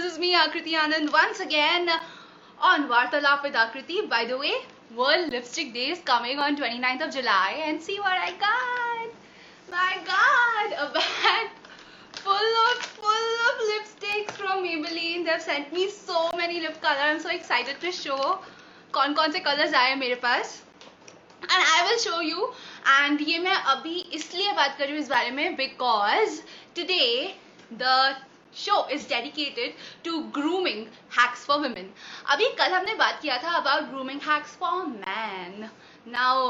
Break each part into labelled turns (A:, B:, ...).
A: This is me Aakriti Anand once again on Vartalap with Aakriti by the way world lipstick day is coming on 29th of July and see what I got my god a bag full of full of lipsticks from Maybelline. They have sent me so many lip colour I am so excited to show कौन-कौन से colours आए मेरे पास. And I will show you and ये मैं अभी इसलिए बात कर रही हूँ इस बारे में because today the show is dedicated to grooming hacks for women अभी कल हमने बात किया था about grooming hacks for man now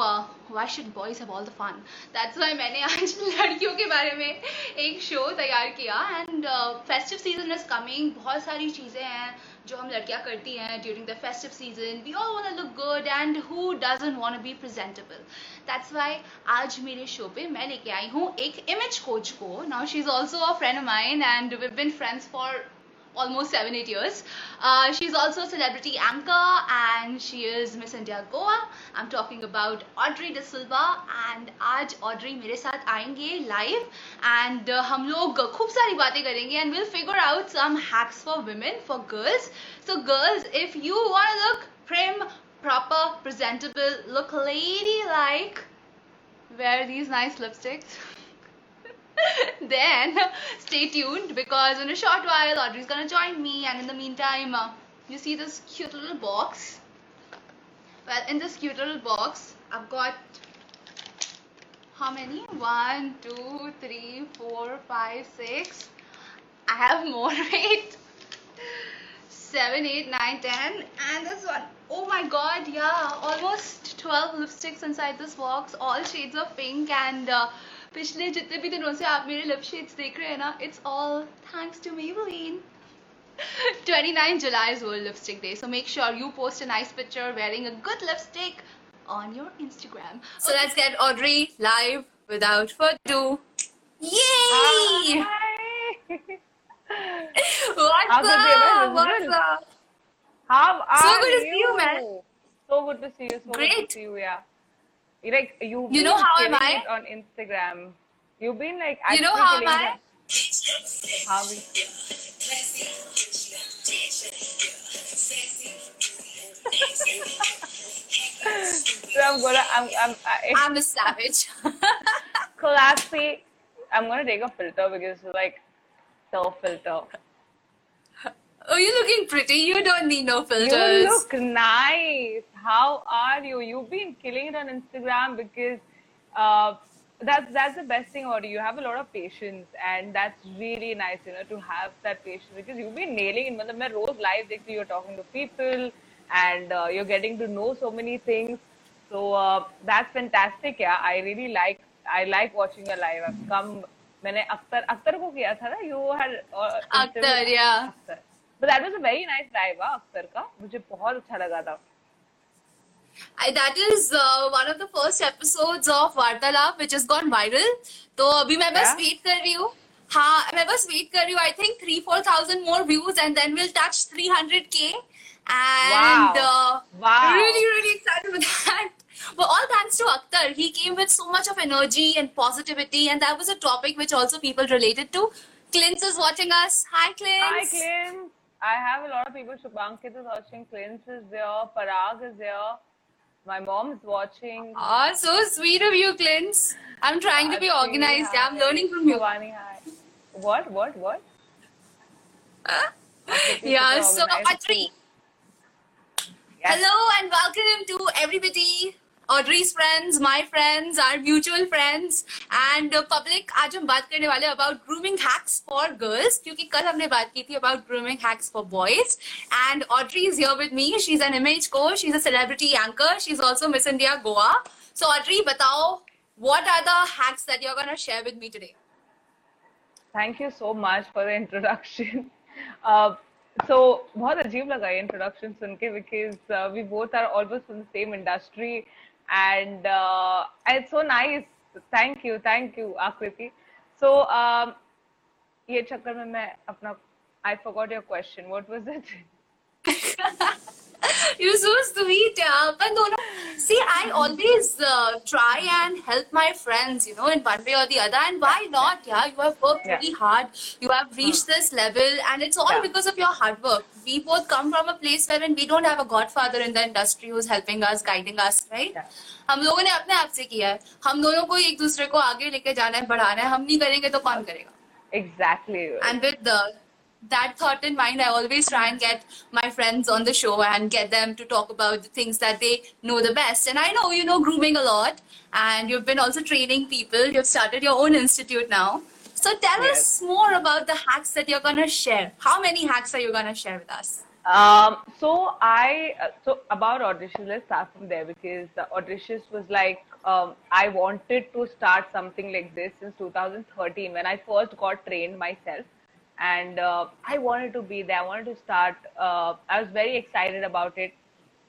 A: why should boys have all the fun that's why मैंने आज लड़कियों के बारे में एक शो तैयार किया. And festive season is coming बहुत सारी चीज़ें हैं जो हम लड़कियाँ करती हैं during the festive season we all want look good and who doesn't want be presentable that's why आज मेरे शो पे मैं लेके आई हूँ एक इमेज कोच को। Now she is also a friend mind and we been friends for almost seven eight years she is also celebrity anchor and she is Miss India Goa I am talking about Audrey D'Silva and आज Audrey मेरे साथ आएँगे live and हम लोग खूब सारी बातें करेंगे and will figure out some hacks for women for girls so girls if you want look frame proper, presentable, look ladylike, wear these nice lipsticks. then stay tuned because in a short while Audrey's gonna join me. And in the meantime uh, you see this cute little box? Well in this cute little box I've got how many? One two three four five six. I have more eight 7, 8, 9, 10 and this one. Oh my god, yeah, almost 12 lipsticks inside this box, all shades of pink and uh, पिछले जितने भी दिनों से आप मेरे lip shades देख रहे हैं ना all thanks to to 29 July is World Lipstick Day, so make sure you post a nice picture wearing a good lipstick on your Instagram. So okay. let's get Audrey live without further ado. Yay! Hi. What's
B: How's it been, man?
A: up? What's up?
B: How are
A: So good to see you, man.
B: So good to see you. So good
A: Great.
B: to see you. Yeah. You like you.
A: You know how am I?
B: on Instagram. You've been like.
A: You know how am I?
B: How we? so I'm gonna. I'm. I'm. I,
A: I'm a savage.
B: classy. I'm gonna take a filter because like, so filter.
A: oh, you're looking pretty. You don't need no
B: You
A: filters.
B: look nice. How are you? You've been killing it on Instagram because uh, that's that's the best thing about you. You have a lot of patience, and that's really nice, you know, to have that patience because you've been nailing it. मतलब मैं रोज live देखती हूँ, you're talking to people, and uh, you're getting to know so many things. So uh, that's fantastic. Yeah, I really like I like watching your live. I've come. मैंने अख्तर अख्तर को किया था ना you had uh, Akhtar
A: या
B: Akhtar. But that was a very nice drive Akhtar का? मुझे बहुत अच्छा लगा था।
A: I, that is uh, one of the first episodes of वार्तालाप which has gone viral. तो अभी मैं बस
B: वेट
A: yeah? कर रही हूँ। हाँ मैं बस वेट कर रही हूँ। I think three four thousand more views and then will touch three
B: hundred
A: K
B: and
A: really really excited with that But all thanks to Akhtar, he came with so much of energy and positivity, and that was a topic which also people related to. Clint is watching us. Hi, Clint.
B: Hi Clint I have a lot of people Shubhankit is watching Clint is there Parag is there my mom is watching
A: Ah, so sweet of you, Clint. I'm trying to be organized. Yeah, I'm learning from you.
B: Shivani hi what what what
A: Yeah,
B: super
A: so Audrey,
B: Yes.
A: hello and welcome to everybody. Audrey's friends my friends are mutual friends and public आज हम बात करने वाले about grooming hacks for girls क्योंकि कल हमने बात की थी about grooming hacks for boys and Audrey is here with me she is an image coach she is a celebrity anchor she is also Miss India Goa so Audrey बताओ, what are the hacks that you're going to share with me today?
B: Thank you so much for the introduction. Uh, so, बहुत अजीब लगा ये introduction सुन के because we both are almost from the same industry and uh, it's so nice. Thank you thank you akriti. So um, i forgot your question. What was it?
A: You're so sweet, yeah. But no, no. See, I always uh, try and help my friends, you know, in one way or the other. And why not? Yeah, you have worked
B: Yeah.
A: really hard. You have reached this level, and it's all
B: Yeah.
A: because of your hard work. We both come from a place wherein we don't have a godfather in the industry who's helping us, guiding us, right?
B: Yeah.
A: हम लोगों ने अपने आप से किया है हम दोनों को एक दूसरे को आगे लेके जाना है बढ़ाना है हम नहीं करेंगे तो कौन करेगा
B: Exactly.
A: and with the that thought in mind, I always try and get my friends on the show and get them to talk about the things that they know the best. And I know you know grooming a lot, and you've been also training people. You've started your own institute now. So tell
B: Yes.
A: us more about the hacks that you're gonna share. How many hacks are you gonna share with us?
B: Um, so I uh, so about auditions, let's start from there because the auditions was like um, I wanted to start something like this since 2013 when I first got trained myself, and uh, I wanted to be there. I wanted to start. Uh, I was very excited about it,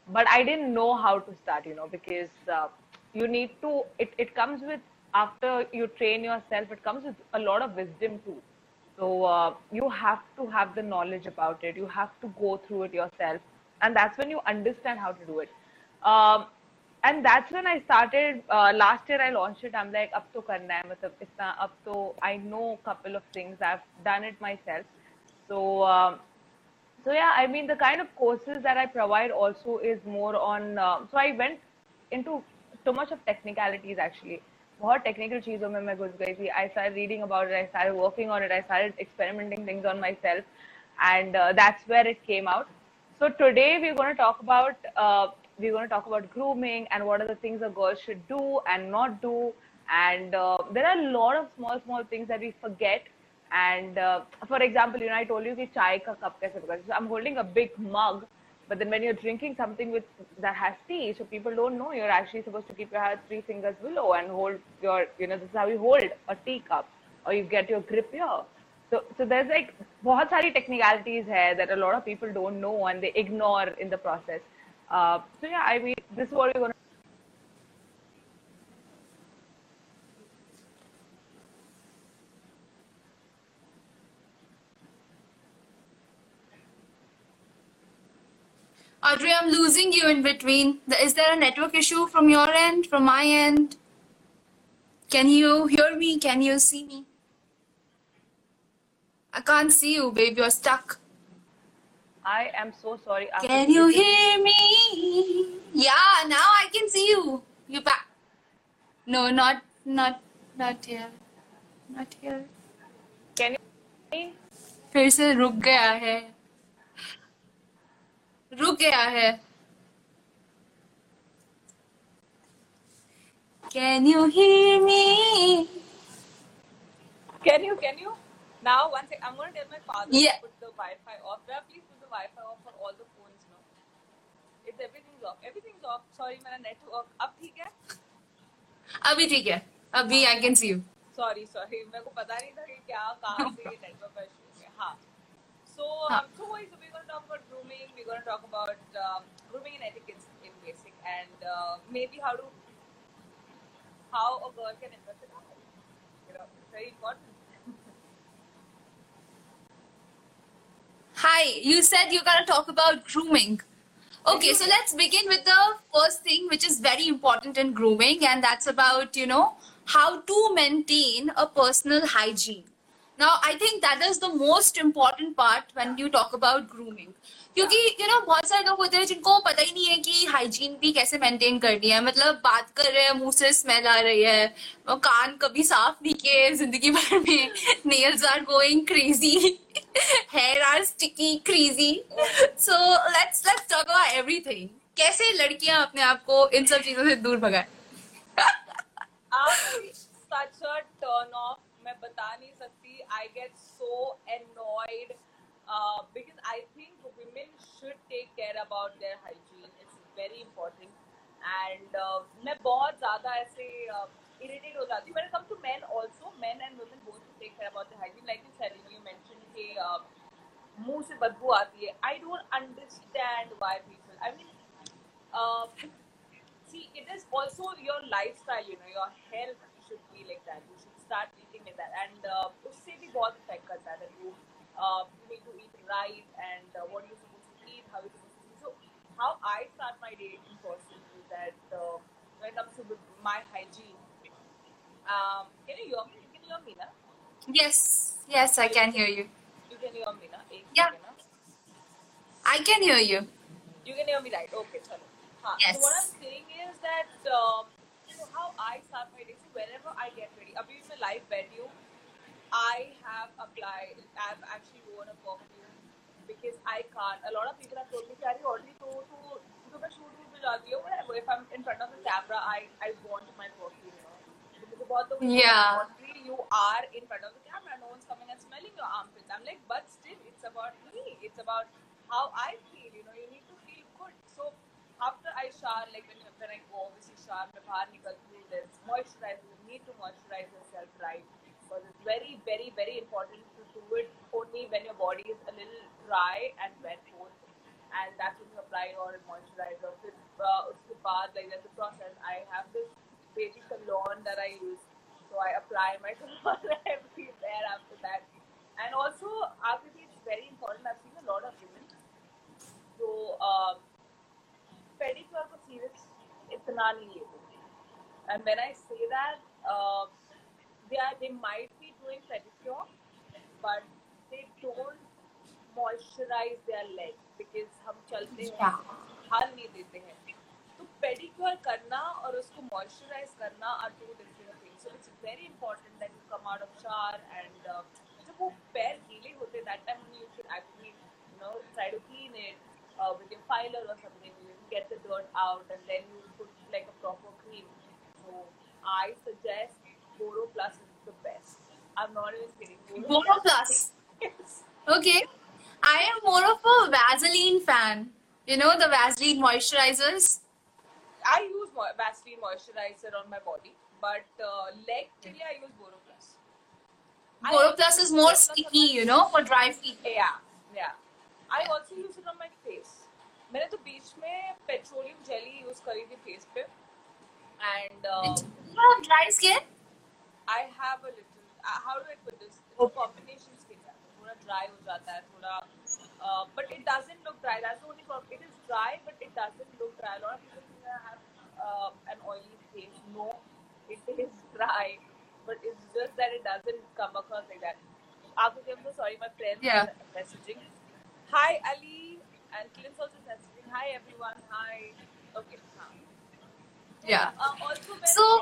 B: but I didn't know how to start. You know because uh, you need to. It it comes with after you train yourself. It comes with a lot of wisdom too. So uh, you have to have the knowledge about it. You have to go through it yourself, and that's when you understand how to do it. Um, and that's when I started. Uh, last year I launched it. I'm like, अब तो करना है मतलब इतना अब तो I know a couple of things. I've done it myself. So um, so yeah, I mean the kind of courses that I provide also is more on. Uh, so I went into too much of technicalities actually. बहुत technical चीजों में मैं घुस गई थी आई started reading about it i started working on it i started experimenting things on myself and uh, that's where it came out so today we're going to talk about uh, we're going to talk about grooming and what are the things a girl should do and not do and uh, there are a lot of small small things that we forget and uh, for example you know i told you कि चाय का cup कैसे पकड़ते so i'm holding a big mug but then when you're drinking something with that has tea, so people don't know you're actually supposed to keep your hand three fingers below and hold your, you know, this is how you hold a teacup, or you get your grip here. So, so there's like बहुत सारी technicalities here that a lot of people don't know and they ignore in the process. Uh, so yeah, I mean, this is what we're gonna.
A: Audrey, I'm losing you in between. Is there a network issue from your end, from my end? Can you hear me? Can you see me? I can't see you, babe. You're stuck.
B: I am so sorry. after
A: Can you
B: listening-
A: hear me? Yeah, now I can see you. You back? No, not, not, not here. Not here.
B: Can you?
A: फिर से रुक गया है रुक गया है Can you hear me?
B: Can you? Can you? Now, one second. I'm gonna tell my father
A: Yeah.
B: to put the Wi-Fi off. Bhaiya, please put the Wi-Fi off for all the phones now. It's everything's off. Everything's off. Sorry, मेरा off. अब ठीक है?
A: अभी ठीक है अभी I can see you.
B: Sorry, sorry. मेरे को पता नहीं था कि क्या कहाँ से ये network का issue है. हाँ. So,
A: हाँ.
B: um, so what is- we're going to talk about grooming. We're going to talk about um, grooming and etiquette in basic, and uh, maybe how to how a girl can impress a guy. You know, it's very important.
A: Hi, you said you're gonna talk about grooming. Okay, so let's begin with the first thing, which is very important in grooming, and that's about, you know, how to maintain a personal hygiene. Now, I think that is the most important part when you talk about grooming. क्योंकि you know बहुत सारे लोग होते हैं जिनको पता ही नहीं है कि हाइजीन भी कैसे मेंटेन करनी है मतलब बात कर रहे हैं मुंह से स्मेल आ रही है और कान कभी साफ नहीं किए जिंदगी भर में nails are going crazy hair are sticky crazy so let's let's talk about everything कैसे लड़कियाँ अपने आप को इन सब चीज़ों से दूर भगाएँ
B: such a turn off, मैं बता नहीं सकती. So annoyed uh, because I think women should take care about their hygiene. It's very important. And uh, मैं बहुत ज़्यादा ऐसे uh, irritate हो जाती हूँ. Comes to men also, men and women both should take care about their hygiene. Like you said, you, you mentioned कि uh, मुँह से बदबू आती है. I don't understand why people. I mean, uh, see, it is also your lifestyle, you know, your health should be like that. You should start eating like that. And uh, उससे भी बहुत effect करता है that you, uh, you need to eat right and uh, what you're supposed to eat, how you're supposed to eat. So, how my dating person is that uh, when it comes to the- my hygiene, um, can you hear me? You can hear me, na?
A: Yes, yes, I can hear you.
B: You can hear me, na?
A: Yeah. I can hear you.
B: You can hear me right. Okay. Huh. So what I'm saying is that um, you know how I start my day. So whenever I get ready, abhi in my live venue, I have applied. I've actually worn a perfume because I can't. A lot of people have told me, carry you already to to to the shoot with or whatever?" If I'm in front of the camera, I I want my perfume. You know, because about the way
A: Yeah
B: laundry, you are in front of the camera. No one's coming and smelling your armpits. I'm like, but still, it's about me. It's about how I feel. You know, you need to feel good. So after I shower, like when, when I go obviously shower, मैं बाहर निकलती हूँ, there's moisturizer. You need to moisturize yourself right because it's very, very, very important to do it only when your body is a little dry and wet both. And that's when you apply your moisturizer. फिर uh, उसके बाद like there's a process. I have this baby cologne that I use. So I apply my cologne everywhere after that. And also, Akriti, it's very important. I've seen a lot of women. So, um, pedicure को serious इतना नहीं लेते and when I say that, uh, they are they might be doing pedicure, but they don't moisturize their legs because हम चलते हैं. हाल नहीं देते हैं तो पेडिक्योर करना और उसको मॉइस्चराइज करना are two different things so it's very important that you come out of shower and जब वो पैर गीले होते that time you should actually you know try to clean it with your filer or something you get the dirt out and then you put like a proper cream so I suggest Boro Plus is the best I'm not even kidding
A: Boro Plus.
B: Yes.
A: Okay. I am more of a Vaseline fan. You know the Vaseline moisturizers?
B: I use mo- Vaseline moisturizer on my body, But uh, leg के लिए I use Boro Plus.
A: Boro Plus is more sticky, you know, for dry feet.
B: Yeah, yeah. I also use it on my face. मैंने तो बीच में petroleum jelly use करी थी face पे and
A: You have dry skin?
B: I have a little how do I
A: put
B: this. Combination skin थोड़ा dry हो जाता है थोड़ा but it doesn't look dry that's only problem it is dry but it doesn't look dry lot of people think I have an oily face no it is dry, but it's just that it doesn't come across like that. I'm so sorry, my friend.
A: yeah.
B: messaging. Hi, Ali, and Clint's also messaging. Hi, everyone. Hi. Okay. Huh.
A: Yeah.
B: Uh, also, when,
A: so.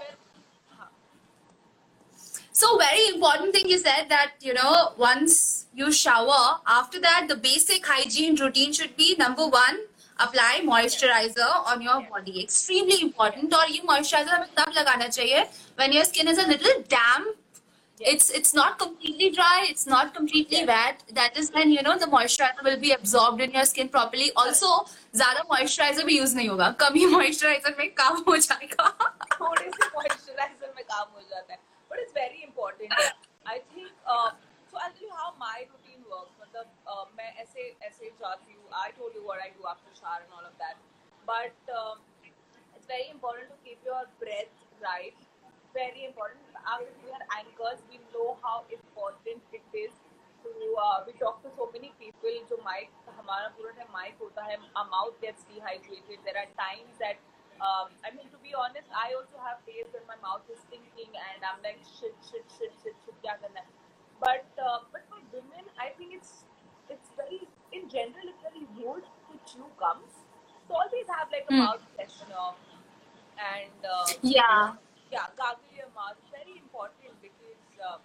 A: So very important thing is that that you know once you shower after that the basic hygiene routine should be number one apply moisturizer on your
B: Yes.
A: body. Extremely important. और ये moisturizer हमें तब लगाना चाहिए when your skin is a little damp. It's it's not completely dry. It's not completely wet. That is when you know the moisturizer will be absorbed in your skin properly. Also ज़्यादा moisturizer भी use नहीं होगा. कम ही moisturizer में काम हो जाएगा.
B: थोड़े से moisturizer में काम हो जाता है but it's very important I think uh, so I'll tell you how my मतलब uh, मैं ऐसे ऐसे जाती हूँ you what I do after shower and all of that but um, it's very important to keep your breath right very important after we are anchors we know how important it is to uh, we talk to so many people जो mic हमारा पूरा time mic होता है mouth gets dehydrated there are times that um, I mean, to be honest, I also have days when my mouth is stinking and I'm like shit, shit, shit, shit, shit, hai? But uh, but for women, I think it's it's very in general it's very rude to chew gums. So always have like a
A: Hmm.
B: mouth freshener and uh,
A: Yeah.
B: yeah, gargle your mouth. Very important because uh,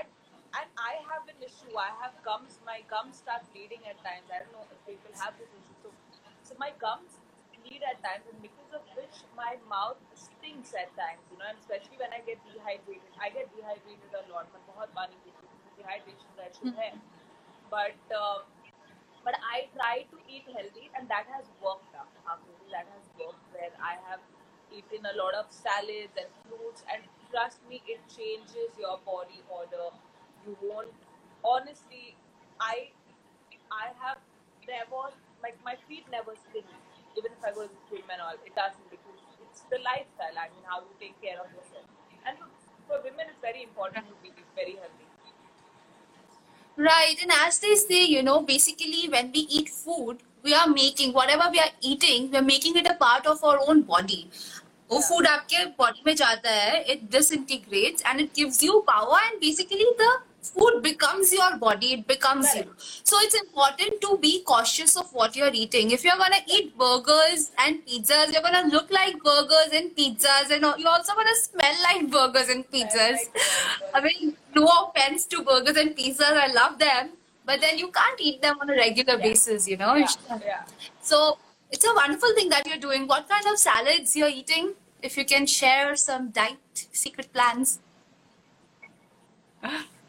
B: and, and I have an issue. I have gums. My gums start bleeding at times. I don't know if people have this issue. So, so my gums bleed at times, and because of which my mouth stinks at times. You know, and especially when I get dehydrated. I get dehydrated a lot. मैं बहुत पानी पीती हूँ. Dehydration का issue है. But uh, but I try to eat healthy, and that has worked out. Actually, that has worked where I have eaten a lot of salads and fruits, and trust me, it changes your body order. You won't. Honestly, I I have never like my feet never stink. Even if I go to the gym and all, it doesn't because it's the lifestyle. I mean, how you take care of yourself. And for, for women, it's very important to be very healthy.
A: Right, and as they say, you know, basically when we eat food, we are making whatever we are eating we are making it a part of our own body वो food आपके body में जाता है it disintegrates and it gives you power and basically the food becomes your body it becomes
B: Correct.
A: you so it's important to be cautious of what you're eating. If you're gonna eat burgers and pizzas you're gonna look like burgers and pizzas and you're also gonna smell like burgers and pizzas.
B: Like
A: i mean no offense to burgers and pizzas i love them but then you can't eat them on a regular
B: Yeah.
A: basis you know?
B: Yeah, yeah.
A: so it's a wonderful thing that you're doing. What kind of salads you're eating? If you can share some diet secret plans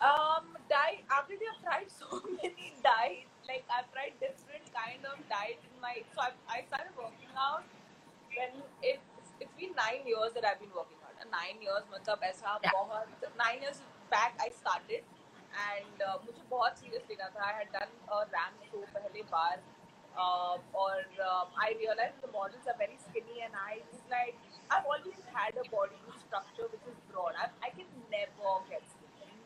B: Um, diet. After I've tried so many diets, like I've tried different kind of diet in my. So I, I started working out when it's it's been nine years that I've been working out. And nine years, मतलब ऐसा
A: Yeah.
B: बहुत nine years back I started and uh, मुझे बहुत serious लेना था. I had done a ramp show पहले बार uh, और uh, I realized the models are very skinny and I was like I've always had a body structure which is broad. I, I can never get skinny.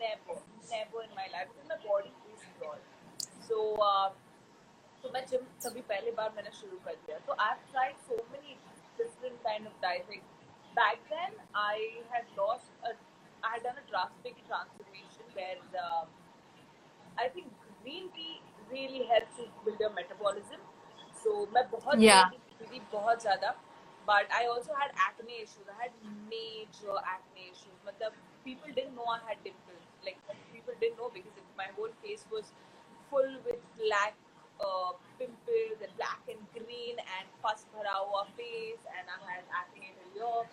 B: Never, never in my life because my body is broad. So uh, तो मैं gym तभी पहले बार मैंने शुरू कर दिया तो I tried so many different kind of diet back then I had lost a I had done a drastic transformation where uh, I think green tea really helps to build your metabolism. So मैं बहुत
A: Yeah.
B: थी, बहुत ज़्यादा but I also had acne issues. I had major acne issues. मतलब people didn't know I had dimples. Like people didn't know because it, my whole face was full with black uh, pimples and black and green and pus bhara hua face and I had acne in the ear.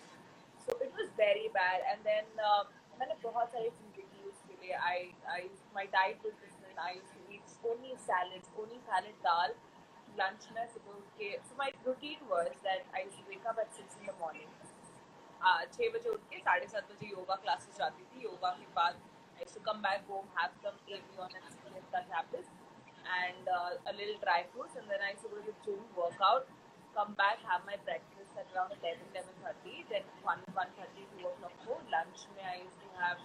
B: So it was very bad. And then uh, मैंने बहुत सारी चीजें की उसके लिए. I I my diet was different. I used to eat only salads, only salad dal. Lunch में सुबह उठ के so my routine was that I used to wake up at six in the morning. uh, छः बजे उठ के साढ़े सात बजे योगा क्लासेस जाती थी योगा के बाद आई used to come back home have some avion and siesta tablets and uh, a little dry fruits and then I used to go to the gym work out come back have my breakfast at around 11 11:30 then 1 1:30 2 o'clock go lunch में I used to have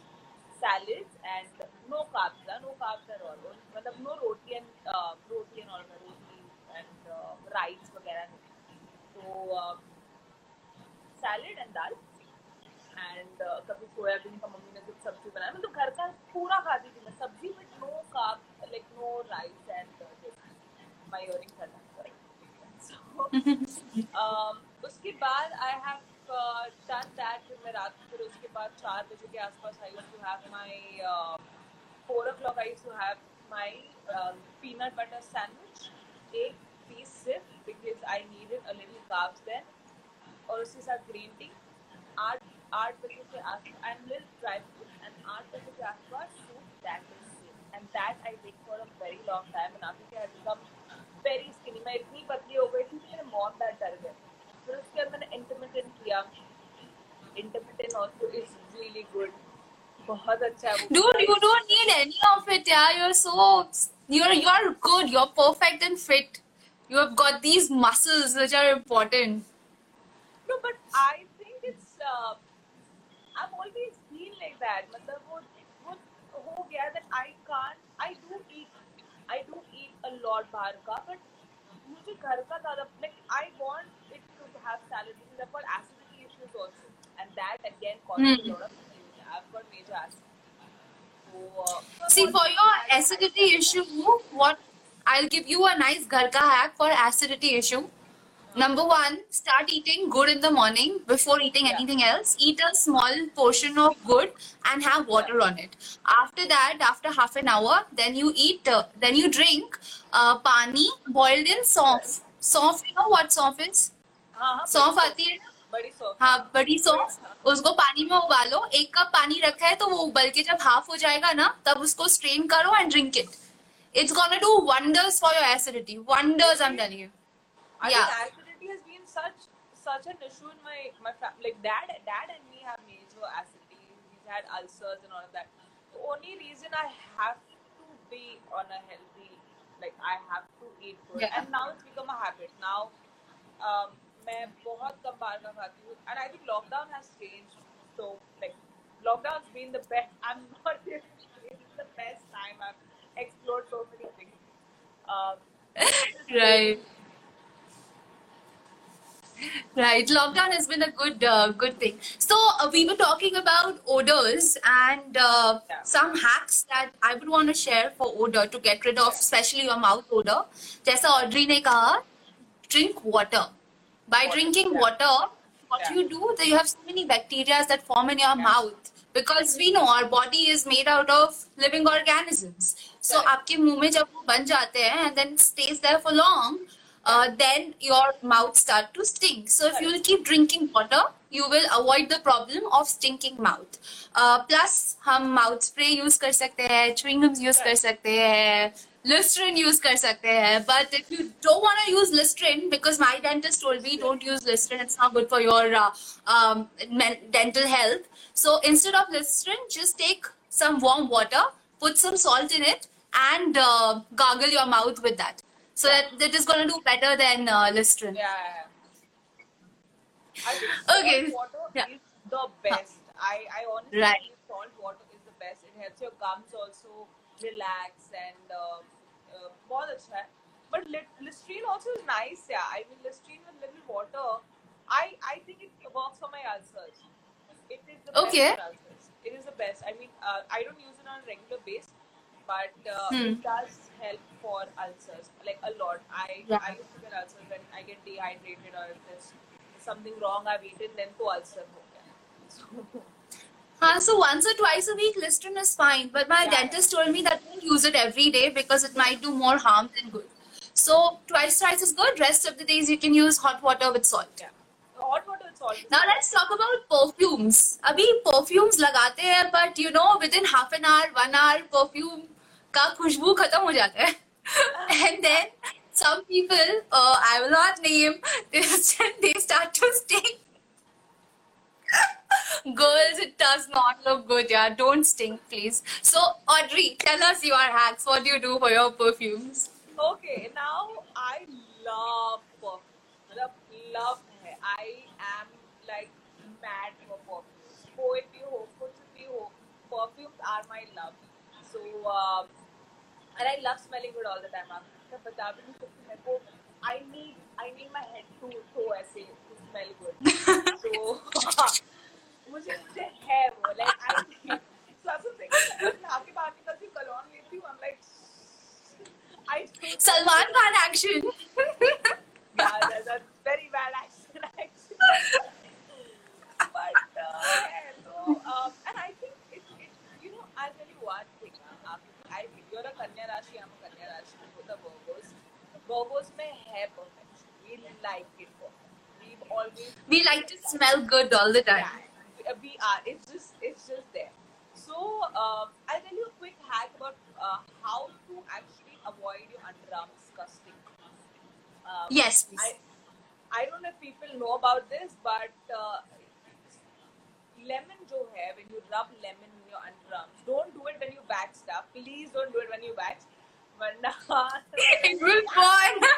B: salads and no carbs uh, no carbs at all मतलब no roti and uh, roti and all that roti and uh, rice वगैरह तो uh, salad and dal and कभी soybean का mummy सब्ज़ी बनाया। मतलब घर का पूरा खाती थी मैं। सब्ज़ी but no like no. Rice and my उसके बाद आई हैव डन दैट फिर मैं रात फिर उसके बाद चार बजे के आसपास I to have my four o'clock I to have my peanut butter sandwich एक पीस सिर्फ़ because I needed a little carbs then और उसके साथ ग्रीन टी आठ आठ बजे के आस एंड लिल art of the craft bar, so that is it. And that I did for a very long time. And after that, I become very skinny. मैं इतनी पतली हो गई थी कि मेरे मॉम बैट डर गए फिर उसके बाद मैंने इंटरमीडिएट किया। Intermediate also is really good बहुत अच्छा है
A: dude you don't need any of it यार you are so you are you are good you are perfect and fit you have got these muscles which are important
B: no but I think it's bad मतलब वो वो हो गया that I can I do eat I do eat a lot बाहर का but मुझे घर का ज़्यादा like I want it to have salad because I got acidity issues also and that again
A: cause
B: a lot of I have got major So, uh,
A: See, for
B: issue
A: acidity issue, what I'll give you a nice ghar ka hack for. Number one, start eating good in the morning before eating
B: Yeah.
A: anything else. Eat a small portion of good and have water on it. After that, after half an hour, then you eat, uh, then you drink uh, pani boiled in सौंफ. सौंफ, you know what सौंफ is?
B: हाँ हाँ
A: सौंफ आती है ना?
B: बड़ी सॉफ्ट
A: हाँ बड़ी सौंफ उसको पानी में उबालो एक कप पानी रखा है तो वो उबल के जब हाफ हो जाएगा ना तब उसको स्ट्रेन करो and drink it it's gonna do wonders for your acidity wonders I am telling you
B: I such such an issue in my my family. Like dad, dad and me have major acidity. He's had ulcers and all of that. The only reason I have to be on a healthy, like I have to eat good,
A: Yeah.
B: and now it's become a habit. Now, um, मैं बहुत कम बाहर का खाती हूँ, and I think lockdown has changed. So like lockdown's been the best. I'm not. It's the best time I've explored so many things. Um,
A: Right. right lockdown has been a good uh, good thing so uh, we were talking about odors and uh,
B: yeah.
A: some hacks that i would want to share for odor to get rid of especially your mouth odor jaisa audrey ne kaha drink water by
B: water.
A: drinking
B: yeah.
A: water what
B: yeah.
A: you do you have so many bacteria that form in your mouth because we know our body is made out of living organisms so
B: right.
A: aapke muh mein jab wo ban jate hain and then stays there for long uh, then your mouth start to stink. So if you will keep drinking water, you will avoid the problem of stinking mouth. Uh, plus हम mouth spray use कर सकते हैं, chewing gums use कर सकते हैं, Listerine use कर सकते हैं. But if you don't want to use Listerine, because my dentist told me don't use Listerine, it's not good for your uh, um, men- dental health. So instead of Listerine, just take some warm water, put some salt in it, and uh, gargle your mouth with that. So that, that is going to do better than uh, Listerine.
B: Yeah. yeah, yeah. I think
A: Okay.
B: salt water
A: Yeah.
B: is the best. I, I honestly
A: Right.
B: believe salt water is the best. It helps your gums also relax and uh, uh, बहुत अच्छा है. But lit- Listerine also is nice, yeah. I mean, Listerine with little water, I I think it works for my ulcers. It is the
A: Okay.
B: best for ulcers. It is the best. I mean, uh, I don't use it on a regular basis, but uh,
A: hmm.
B: it does help for ulcers like a lot. I
A: yeah.
B: I used to get ulcers when I get dehydrated or if there's something wrong I've eaten, then to ulcer. So.
A: So once or twice a week, Listerine is fine. But my
B: yeah.
A: dentist told me that don't use it every day because it might do more harm than good. So twice, twice is good. Rest of the days you can use hot water with salt.
B: Yeah. Hot water with salt.
A: Now let's talk about perfumes. Abhi perfumes lagate hai, but you know within half an hour, one hour perfume का खुशबू खत्म हो जाता है. And then some people, uh, I will not name, they, they start to stink. Girls, it does not look good, yeah. Don't stink, please. So, Audrey, tell us your hacks. What do you do for your perfumes?
B: Okay, now I love perfume. मतलब love है. I am like mad for perfumes. कोई भी हो, कुछ भी perfumes are my love. So, um, and I love smelling good all the time. आप मैं बता भी नहीं सकती मेरे को. I need, I need my head to to ऐसे to smell good. So, मुझे मुझे है वो like I need. So I was thinking, मैं आपके बाहर निकलती हूँ, cologne लेती हूँ. I'm like, I don't
A: Salman Khan action.
B: yeah, that, that's very bad action actually. but uh, yeah, so um, and I you're a Kanya Rashi, I'm a Kanya Rashi. Both are Virgos. Virgos में है perfection. We like it perfect. We've always
A: We like to smell good all the time.
B: yeah, we are. It's just it's just there. So um, I'll tell you a quick hack about uh, how to actually avoid your underarm disgusting. Um,
A: Yes, please.
B: I I don't know if people know about this, but uh, lemon जो है when you rub lemon in your underarms, don't do it when you don't do it when you
A: batch.
B: But uh, it will
A: burn.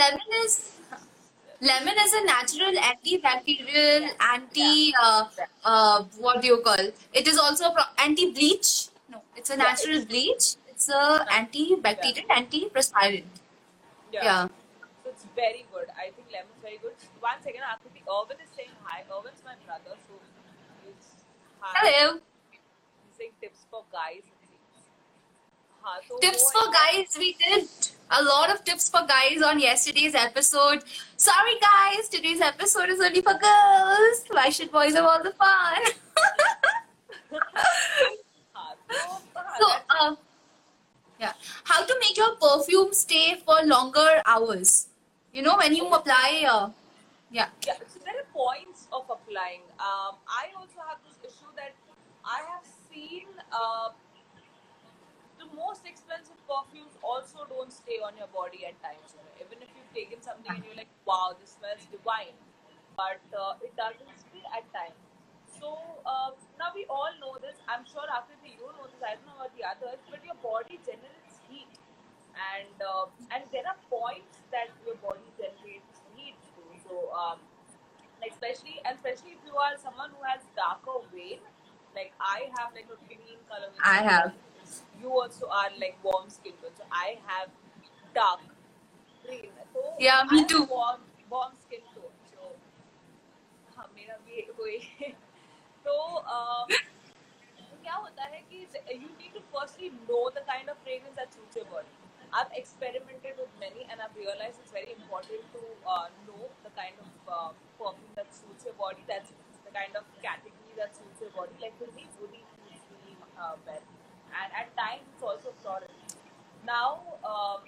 B: lemon
A: is lemon is a natural antibacterial, anti uh, uh, what do you call? It is also pro- anti bleach. No, it's a natural bleach. It's a antibacterial, yeah. antiperspirant. Yeah. yeah.
B: So it's very good. I think lemon's very good. One second, actually, Urban is saying hi. Urban's my brother, so hi.
A: Hello.
B: He's saying tips for guys. So
A: tips for guys, we did a lot of tips for guys on yesterday's episode. Sorry, guys, today's episode is only for girls. Why should boys have all the fun? so, uh, yeah, how to make your perfume stay for longer hours? You know, when you apply, uh, yeah.
B: yeah. So there are points of applying. Um, I also have this issue that I have seen. Uh, most expensive perfumes also don't stay on your body at times. You? Even if you've taken something and you're like, wow, this smells divine, but uh, it doesn't stay at times. So uh, now we all know this. I'm sure Akriti, you know this. I don't know about the others, but your body generates heat, and uh, and there are points that your body generates heat to. So um, especially especially if you are someone who has darker vein, like I have like a green color.
A: I have.
B: You also are like warm skin tone. So I have dark green. So
A: Yeah, me
B: I
A: too.
B: Warm warm skin tone. So हाँ मेरा भी वही तो uh, तो क्या होता है कि you need to firstly know the kind of fragrance that suits your body. I've experimented with many and I've realized it's very important to uh, know the kind of uh, perfume that suits your body. That's the kind of category that suits your body. Like for me, woody suits me uh, well, and at times it's also foreign. Now, um,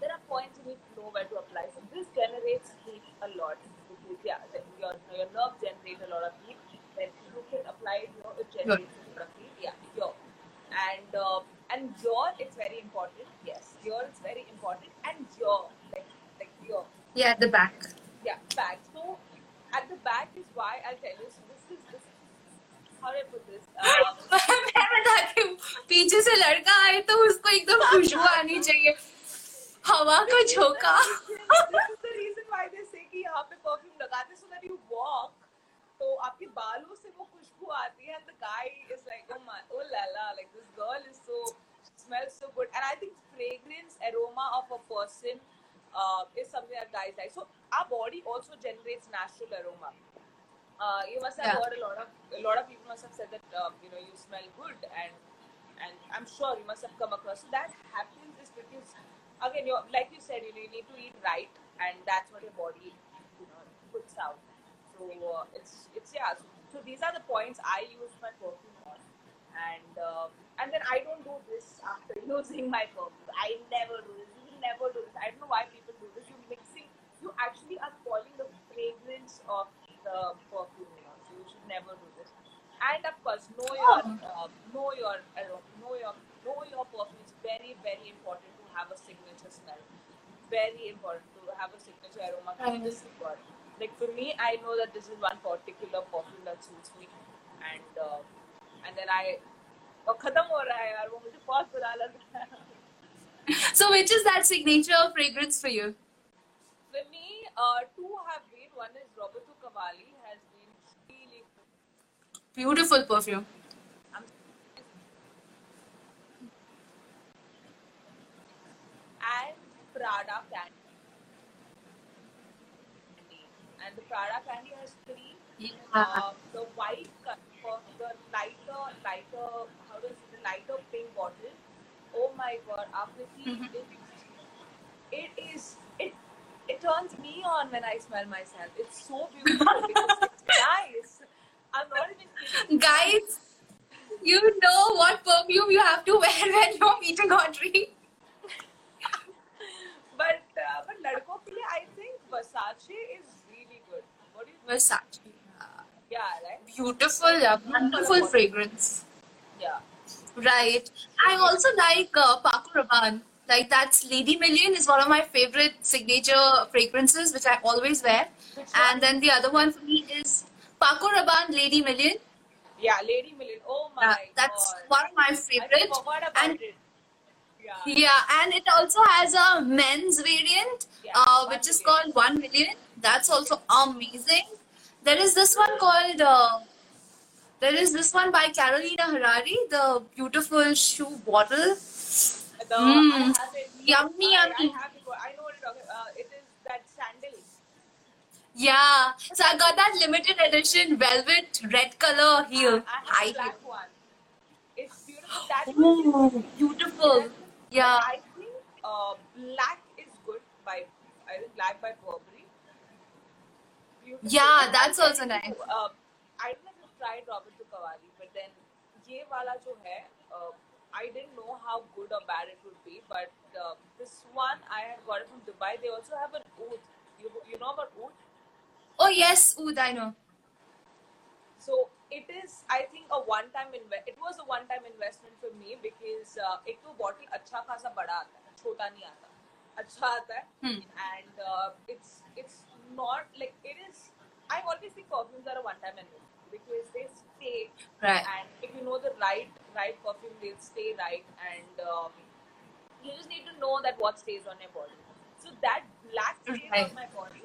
B: there are points you need to know where to apply. So this generates heat a lot. Because, yeah, your, your nerve generates a lot of heat. Then you can apply it, you know, it generates a lot of heat. Yeah, your. And, uh, and your, it's very important. Yes, your it's very important. And your, like, like your.
A: Yeah, the back.
B: Yeah, back. So at the back is why I'll tell you, so this is, this is, how do I put this?
A: Um, से लड़का आए तो उसको एकदम खुशबू आनी चाहिए हवा को झोंका
B: तो है oh oh uh, uh, you must have
A: Yeah.
B: heard a lot of a lot of people must have said that uh, you know you smell good and and I'm sure you must have come across. So that happens is because again you like you said you, need to eat right and that's what your body you know puts out. So uh, it's it's yeah. So, so these are the points I use my perfume on. And um, and then I don't do this after using my perfume. I never do this. You never do this. I don't know why people do this. You mixing you actually are spoiling the fragrance of the perfume you know. So you should never do this and of course know oh. your uh, know your uh, know your know your perfume is very very important to have a signature smell. Very important to have a signature aroma.
A: Mm-hmm.
B: this like for me i know that this is one particular perfume that suits me. And uh, and then i oh,
A: so which is that signature fragrance for you?
B: For me uh, two have been. One is roberto cavalli has
A: beautiful perfume
B: I'm and Prada candy. And the Prada candy has three.
A: yeah
B: Uh, the white color, the lighter, lighter, how does it, the lighter pink bottle. Oh my god, Akriti,
A: Mhm.
B: it, it is, it, it turns me on when I smell myself. It's so beautiful because it's nice.
A: Guys, you know what perfume you have to wear when you're meeting Audrey.
B: but uh, but ladko ke liye, I think Versace is really good. What do you think?
A: Versace.
B: Yeah, right.
A: Beautiful, yeah, beautiful fragrance.
B: Yeah.
A: Right. I also like uh, Paco Rabanne. Like that's Lady Million is one of my favorite signature fragrances, which I always wear. And then the other one for me is Paco Rabanne Lady Million.
B: Yeah, Lady Million. Oh my
A: Uh, that's
B: god.
A: one of my favorite. And.
B: Yeah.
A: yeah, and it also has a men's variant,
B: Yeah,
A: uh, which is
B: million.
A: called One Million. That's also amazing. There is this one called. Uh, there is this one by Carolina Herrera, the beautiful shoe bottle.
B: The,
A: Mm.
B: I have it.
A: Yummy, yummy.
B: I have it. I know what you're talking. Uh, it is that sandal.
A: Yeah. So I got that limited edition velvet red color heel.
B: I have
A: High
B: a black
A: heel.
B: one. It's beautiful. That was
A: Ooh, beautiful. Yeah.
B: I think uh, black is good by I think black by Burberry. Beautiful.
A: Yeah,
B: And
A: that's
B: I'll
A: also
B: tell you,
A: nice.
B: Uh, I don't know if you've tried Roberto Cavalli, but then ये वाला जो है, uh, I didn't know how good or bad it would be, but uh, this one I had got it from Dubai. They also have an oud. You you know about oud?
A: Oh yes, Oud, I know.
B: So it is, I think, a one-time invest. It was a one-time investment for me because uh, एक bottle acha khasa bada aata, है, छोटा नहीं आता, अच्छा
A: hmm.
B: and uh, it's it's not like it is. I always think perfumes are a one-time investment because they stay,
A: right.
B: and if you know the right right perfume, they'll stay right, and um, you just need to know that what stays on your body. So that black stays
A: right.
B: on my body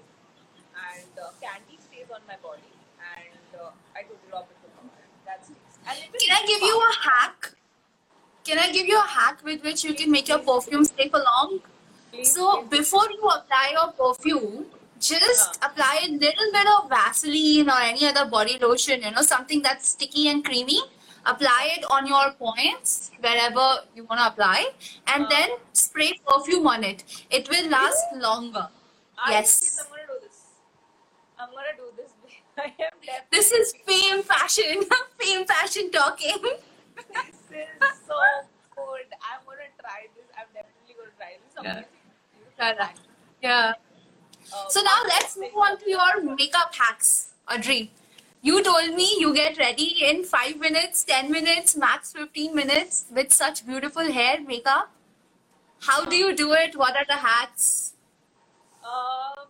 B: and uh, candy stays on my body, and uh, I told you Robert that stays. And it
A: Can I give you a hack? Can I give you a hack with which you can make your perfume stay for long?
B: Please,
A: So
B: please.
A: before you apply your perfume, just apply a little bit of Vaseline or any other body lotion, you know, something that's sticky and creamy. Apply it on your points wherever you want to apply, and
B: Uh.
A: then spray perfume on it. It will last longer.
B: I
A: yes.
B: I'm gonna do this. I am.
A: This is fame fashion, fame fashion talking.
B: This is so good. I'm gonna try this. I'm definitely gonna try this.
A: Yeah.
B: Amazing. Beautiful
A: Correct. Yeah.
B: Uh,
A: So now let's move on to your makeup hacks, Audrey. You told me you get ready in 5 minutes, 10 minutes, max 15 minutes with such beautiful hair makeup. How do you do it? What are the hacks?
B: Um,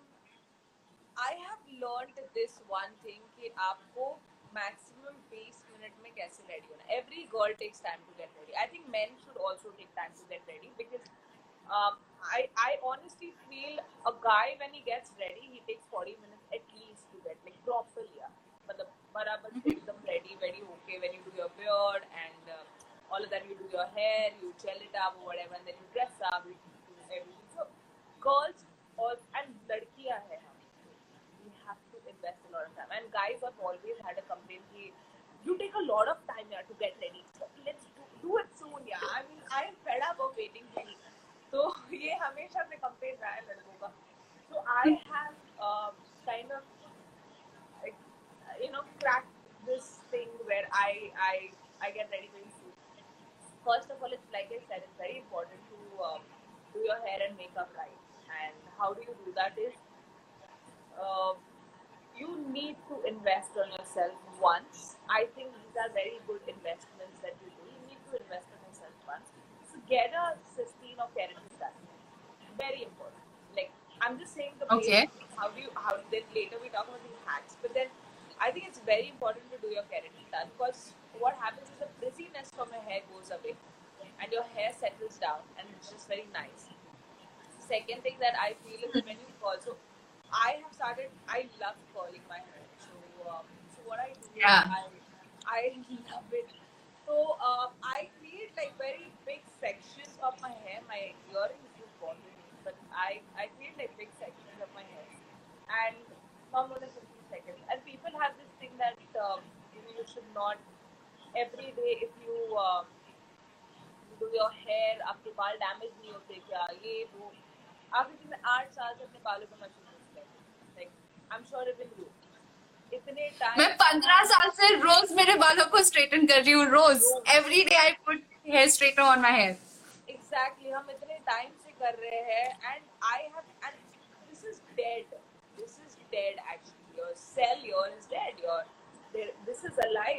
B: learn this one thing कि आपको maximum बीस minute में कैसे ready होना every girl takes time to get ready I think man should also take time to get ready because I, I honestly feel a guy when he gets ready, he takes 40 minutes at least to get like properly. Yeah. मतलब बराबर एकदम ready वेडी okay when you do your beard and that you do your hair you gel it up whatever and then you dress up you do everything so girls और and लड़कियाँ हैं invest a lot of time. And guys have always had a complaint कि you take a lot of time yeah, to get ready. So let's do, do it soon yeah. I mean I am fed up of waiting for you. तो ये हमेशा से complaint रहा है लड़कों का. So I have um, kind of like, you know cracked this thing where I I I get ready very soon. First of all, it's like I said, it's very important to um, do your hair and makeup right. And how do you you need to invest on yourself once. I think these are very good investments that you do. You need to invest on yourself once. So get a cysteine or keratin done. Very important. Like I'm just saying the
A: Okay.
B: basics. How do you how then later we talk about these hacks. But then I think it's very important to do your keratin done because what happens is the frizziness from your hair goes away and your hair settles down and it's just very nice second thing that I feel is that when you curl, so I have started. I love curling my hair. So, um, so what I do, is
A: Yeah.
B: I, I love it. So um, I create like very big sections of my hair. My earrings is bothering me, but I I create like big sections of my hair, and not more than 15 seconds. And people have this thing that um, you know you should not every day if you. Um, do your hair आपके बाल damage नहीं होते क्या ये वो आखिर मैं आठ साल से अपने बालों को मशीन यूज इतने टाइम
A: मैं 15 साल से रोज मेरे बालों को स्ट्रेटन कर रही हूँ रोज। Every day I put hair straighten on my hair
B: exactly हम इतने टाइम से कर रहे हैं and I have and this is dead this is dead actually your cell your is dead your this is alive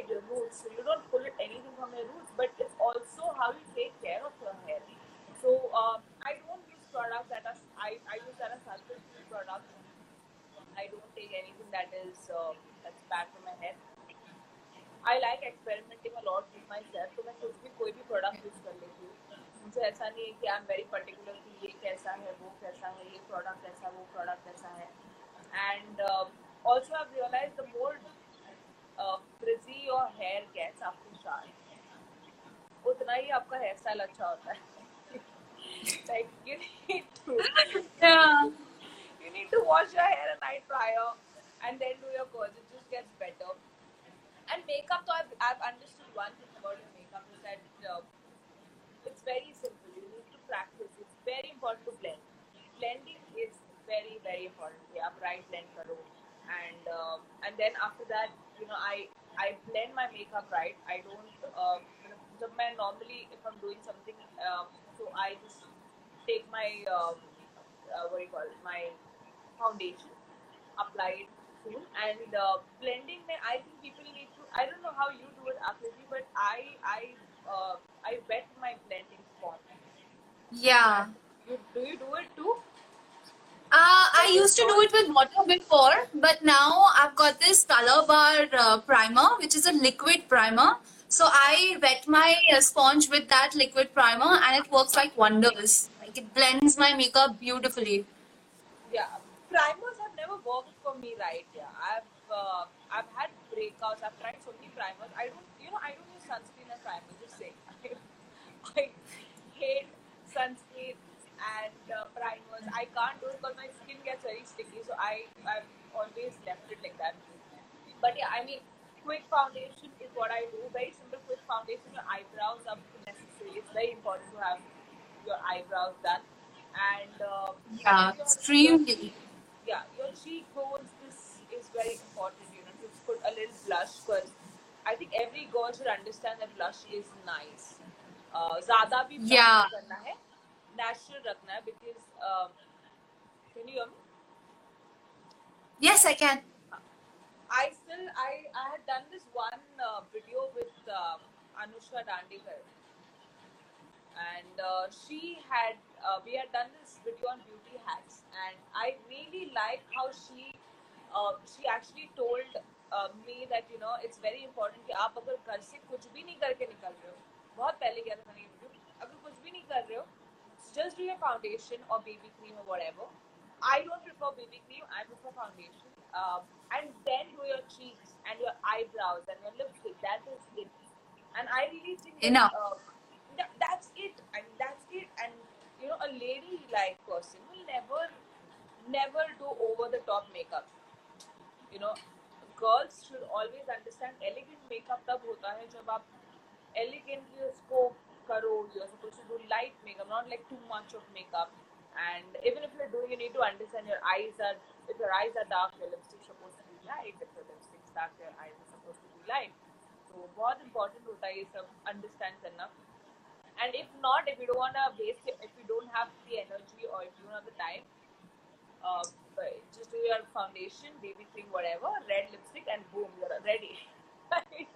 B: Yeah. You do you do it too?
A: Uh, I used to do it with water before, but now I've got this Color Bar uh, primer, which is a liquid primer. So I wet my uh, sponge with that liquid primer, and it works like wonders. Like it blends my makeup beautifully.
B: Yeah, primers have never worked for me, right? Yeah, I've uh, I've had breakouts. I've tried so many primers. I don't, you know, I don't use sunscreen as primer. Uh, primers. I can't do it because my skin gets very sticky. So I I've always left it like that. But yeah, I mean, quick foundation is what I do. Very simple, quick foundation. Your eyebrows are necessary. It's very important to have your eyebrows done. And uh,
A: Yeah,
B: your,
A: extremely.
B: yeah, your cheekbones. This is very important. You know, to put a little blush because I think every girl should understand that blush is nice. Uh, ज़्यादा भी
A: Yeah.
B: करना है, natural रखना है because uh, can you hear me?
A: Yes, I can.
B: I still I I had done this one uh, video with uh, Anushka Dandekar, and uh, she had uh, we had done this video on beauty hacks, and I really like how she uh, she actually told uh, me that you know it's very important कि आप अगर घर से कुछ भी नहीं करके निकल रहे हो बहुत पहले किया था मैंने ये video अगर कुछ भी नहीं कर रहे हो just do your foundation or BB cream or whatever. I don't prefer BB cream. I prefer foundation. Um, and then do your cheeks and your eyebrows and your lipstick. That is it. And I really think that,
A: Enough.
B: uh, that that's it. I mean, that's it. And you know, a lady-like person will never, never do over-the-top makeup. You know, girls should always understand elegant makeup तब होता है जब आप elegantly उसको करो you're supposed to do light makeup not like too much of makeup and even if you're doing you need to understand your eyes are if your eyes are dark your lipstick is supposed to be light if your lipstick is dark your eyes are supposed to be light so बहुत important होता है ये सब understand करना and if not if you don't want to waste it, if you don't have the energy or if you don't have the time uh, but just do your foundation, baby cream, whatever, red lipstick, and boom, you're ready.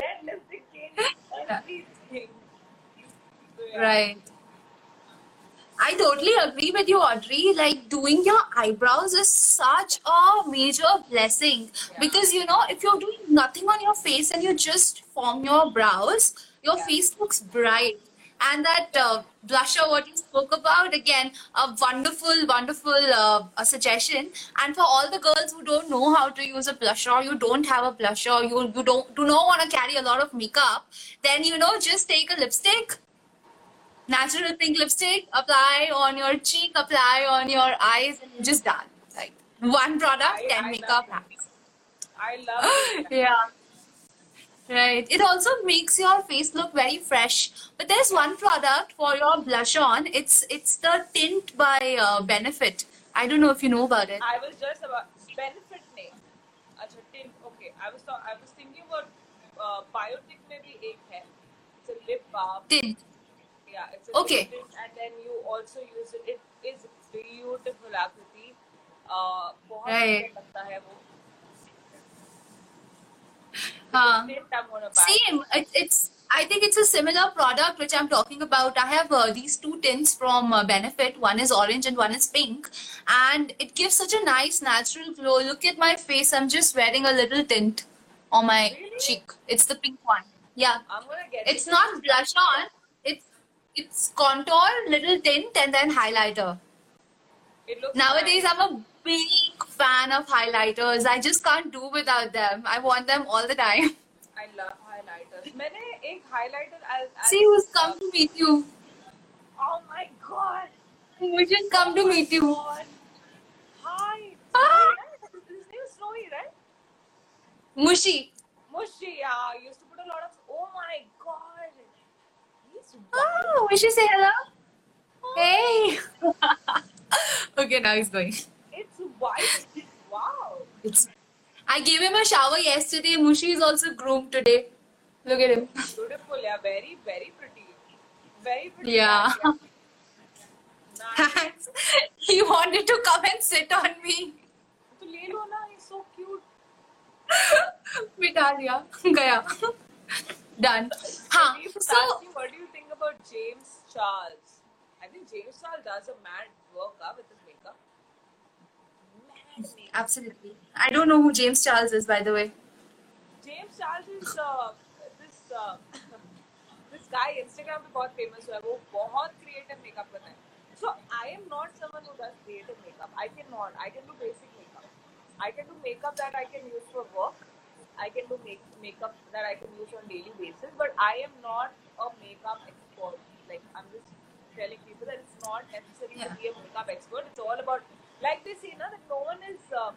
B: red lipstick changes everything.
A: Right. I totally agree with you, Audrey. Like doing your eyebrows is such a major blessing
B: Yeah.
A: because you know, if you're doing nothing on your face and you just form your brows, your
B: Yeah.
A: face looks bright. And that uh, blusher, what you spoke about, again, a wonderful, wonderful uh, a suggestion. And for all the girls who don't know how to use a blusher, you don't have a blusher, you you don't do not want to carry a lot of makeup, then you know, just take a lipstick natural pink lipstick, apply on your cheek, apply on your eyes, and just done. Like one product,
B: I,
A: ten
B: I
A: makeup hacks.
B: I love it.
A: yeah. Right. It also makes your face look very fresh. But there's one product for your blush on. It's it's the tint by uh, Benefit. I don't know if you know about it.
B: I was just about Benefit name. Achha, tint. Okay. I was I was thinking about uh, Biotique maybe ek hai. It's a lip balm.
A: Tint
B: Yeah, it's a
A: Okay.
B: lip tint, and then you also use it. It is beautiful आकृति. Uh, बहुत
A: Right.
B: अच्छा लगता है वो.
A: हाँ.
B: Tint I'm gonna buy.
A: Same. It, it's. I think it's a similar product which I'm talking about. I have uh, these two tints from uh, Benefit. One is orange and one is pink, and it gives such a nice natural glow. Look at my face. I'm just wearing a little tint on my
B: Really?
A: cheek. It's the pink one. Yeah.
B: I'm gonna get
A: It's
B: it.
A: not blush on. It's it's contour, little tint, and then highlighter.
B: It looks
A: Nowadays,
B: nice.
A: I'm a big fan of highlighters. I just can't do without them. I want them all the time.
B: I love highlighters. मैंने एक highlighter as, as
A: See who's come to meet you.
B: Oh my god.
A: Who just come to
B: Oh my
A: meet you.
B: God. Hi.
A: Ah.
B: His name is Snowy, right?
A: Mushy.
B: Mushy, yeah. I used to put a lot of. Oh my god. He's
A: Oh, Mushy, say hello. Hey. okay, now he's going.
B: It's white. Wow.
A: It's. I gave him a shower yesterday. Mushy is also groomed today. Look at him.
B: Beautiful, yeah. Very, very pretty. Very pretty.
A: Yeah.
B: cat, yeah. Nice.
A: he wanted to come and sit on me.
B: तो ले लो ना he's so cute
A: बिठा दिया गया done हाँ
B: Leave to
A: so
B: ask you, what do you think about James Charles I think James Charles does a mad work uh, with his makeup mad makeup
A: absolutely I don't know who James Charles is by the way
B: James Charles is uh, this uh, this guy Instagram पे बहुत famous हुआ है वो बहुत creative makeup करता है so I am not someone who does creative makeup I cannot I can do basic makeup I can do makeup that I can use for work I can do make, makeup that I can use on daily basis but I am not a makeup expert like I'm just telling people that it's not necessary
A: Yeah.
B: to be a makeup expert it's all about like they say na, that no one is uh,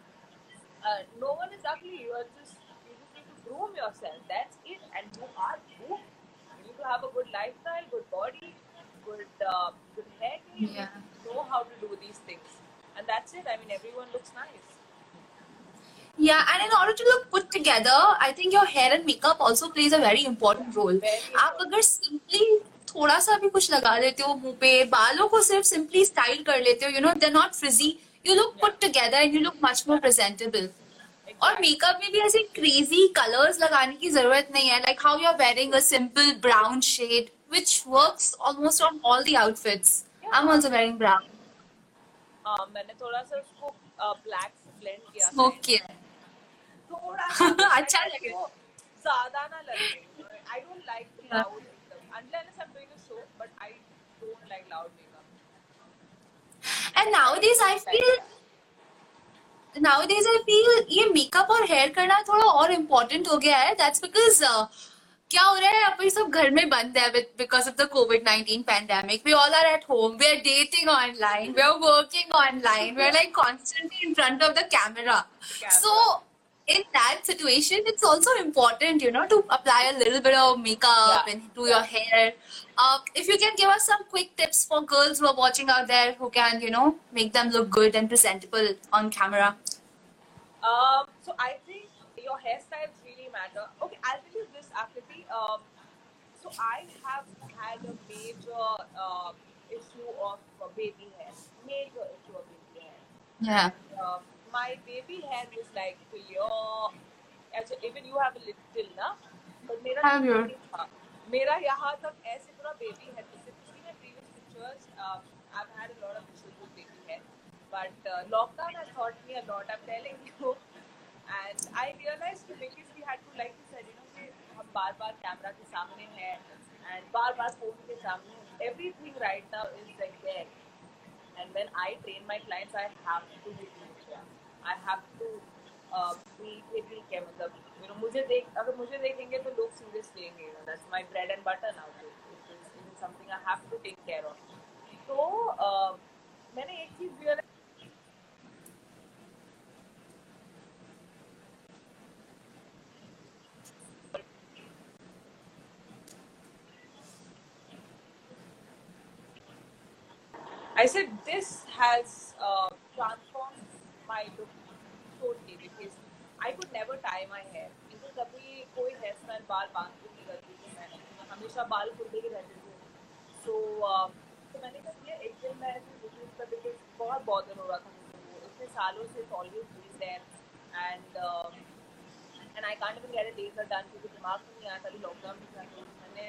B: uh, no one is ugly. You are just you just need to groom yourself. That's it, and you are groomed. You need to have a good lifestyle, good body, good uh, good hair. care. You
A: Yeah.
B: know how to do these things, and that's it. I mean, everyone looks nice.
A: yeah and in order to look put together I think your hair and makeup also plays a very important role
B: Very
A: आप अगर simply थोड़ा सा भी कुछ लगा लेते हो मुँह पे। बालों को सिर्फ़ सिंपली स्टाइल कर लेते हो you know they not frizzy you look put together and you look much more presentable और मेकअप में भी ऐसे क्रेजी कलर्स लगाने की ज़रूरत नहीं है। Like how you are wearing a simple brown shade which works almost on all the outfits I am also wearing brown
B: मैंने थोड़ा सा उसको ब्लैक ब्लेंड किया
A: स्मोक किया।
B: थोड़ा
A: अच्छा लगे।
B: ज़्यादा ना लगे। I don't like brown unless I like loud makeup.
A: And nowadays i feel nowadays i feel ये मेकअप और हेयर करना थोड़ा और इम्पोर्टेंट हो गया है। दैट्स बिकॉज़ क्या हो रहा है? अभी सब घर में बंद है because of the covid 19 pandemic we all are at home we are dating online we are working online we are like constantly in front of the camera so in that situation it's also important you know to apply a little bit of makeup
B: Yeah.
A: and do your hair uh, if you can give us some quick tips for girls who are watching out there who can you know make them look good and presentable on camera
B: Um, so I think your hairstyles really matter. Okay, I'll tell you this, Akriti. Um, so I have had a major uh, issue of uh, baby hair. Major issue of baby hair.
A: yeah
B: Uh, my baby hair was like till your, actually, even you have a little, na? But मेरा
A: I have your-
B: नहीं था. मेरा यहाँ तक ऐसे पूरा baby hair. If you see my previous pictures, um, I've had a lot of issues with baby hair. But uh, lockdown has taught me a lot. I'm telling you. And I realized कि because we had to like you said, you know, कि हम बार बार camera के सामने हैं and bar bar phone के सामने हैं. everything right now is like there. And when I train my clients, I have to be I have to be क्या मतलब यू नो मुझे देख अगर मुझे देखेंगे तो लोग सीरियस लेंगे that's my bread and butter now something I have to take care of तो मैंने एक चीज़ realise I said this has uh, trans- my look totally because I could never tie my hair. मुझे कभी कोई hair style बाल बाँध के नहीं करती थी मैं हमेशा बाल खुले ही रहते थे। सो तो मैंने कहा ये एक दिन मैं ऐसे रिड्यूस कर बिकॉज़ बहुत बॉदर हो रहा था मुझे इतने सालों से always doing there and and I can't even get a laser done क्योंकि दिमाग में नहीं आया था लॉकडाउन में था तो मैंने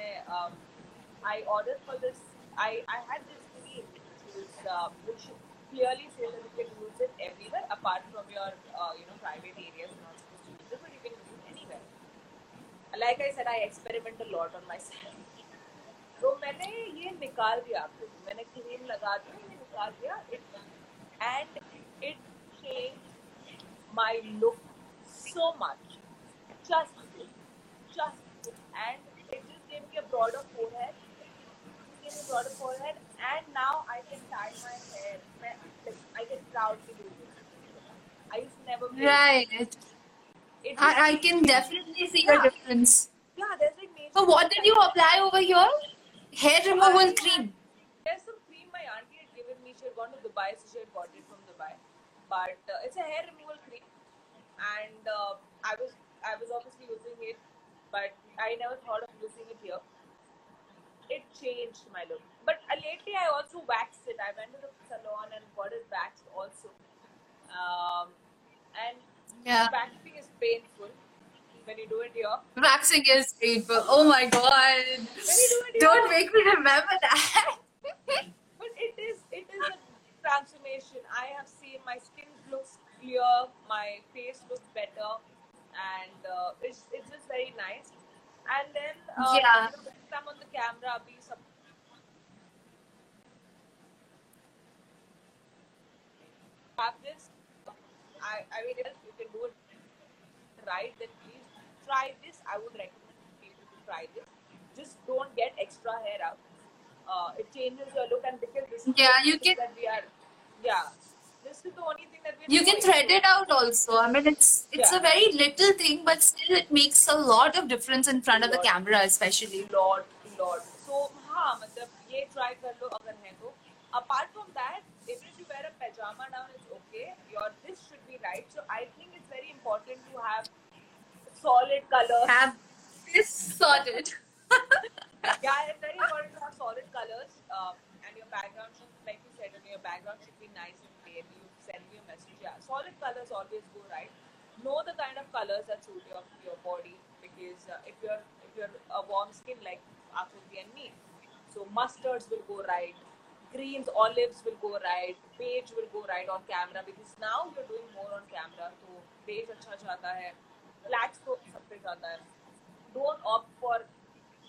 B: I order for this I I had this cream which uh, which clearly says that you can use it everywhere apart from your uh, you know private areas you're not supposed to use it but you can use it anywhere like I said I experiment a lot on myself तो मैंने ये निकाल दिया आपको मैंने cream लगा दी ये निकाल दिया it and it changed my look so much just just and it just gave me a broader forehead gave me broader forehead and now I can tie my hair. like, I can proudly do this. I used to never play.
A: Right.
B: It
A: I, I can definitely see the
B: Yeah.
A: difference.
B: Yeah, there's like major
A: So what did you apply over here? Hair removal
B: I-
A: cream.
B: There's some cream my auntie had given me. She had gone to Dubai, so she had got it from Dubai. But uh, it's a hair removal cream, and uh, I was I was obviously using it, but I never thought of using it here. It changed my look. But uh, lately, I also waxed it. I went to the salon and got it waxed also. Um, and
A: Yeah.
B: waxing is painful when you do it here.
A: Waxing is painful. Oh my god.
B: When you do it
A: Don't make me remember that.
B: But it is it is a transformation. I have seen my skin looks clear, my face looks better, and uh, it's it's just very nice. And then uh,
A: Yeah.
B: you know, when I'm on the camera, be some have this. I I mean, if you can do it right, then please try this. I would recommend people to try this. Just don't get extra hair out. Uh, it changes your look, and because this is the
A: Yeah,
B: only
A: you
B: thing
A: can-
B: that we are, yeah, this is the only thing that we.
A: You can thread it out also. I mean, it's it's a
B: Yeah.
A: very little thing, but still it makes a lot of difference in front of the
B: Lot.
A: camera, especially.
B: lot lot so हाँ मतलब ये try कर लो अगर है तो apart from that even if you wear a pajama down it's okay your this should be right. So I think it's very important to have solid colors.
A: Have this sorted.
B: yeah it's very important to have solid colors um, and your background should like you said your background should be nice and clear. You send me a message. Yeah solid colors always go right. Know the kind of colors that suit your your body because uh, if you're if you're a warm skin like Akriti and me so mustards will go right greens olives will go right beige will go right on camera because now you're doing more on camera so beige अच्छा जाता है blacks तो सब पे जाता है don't opt for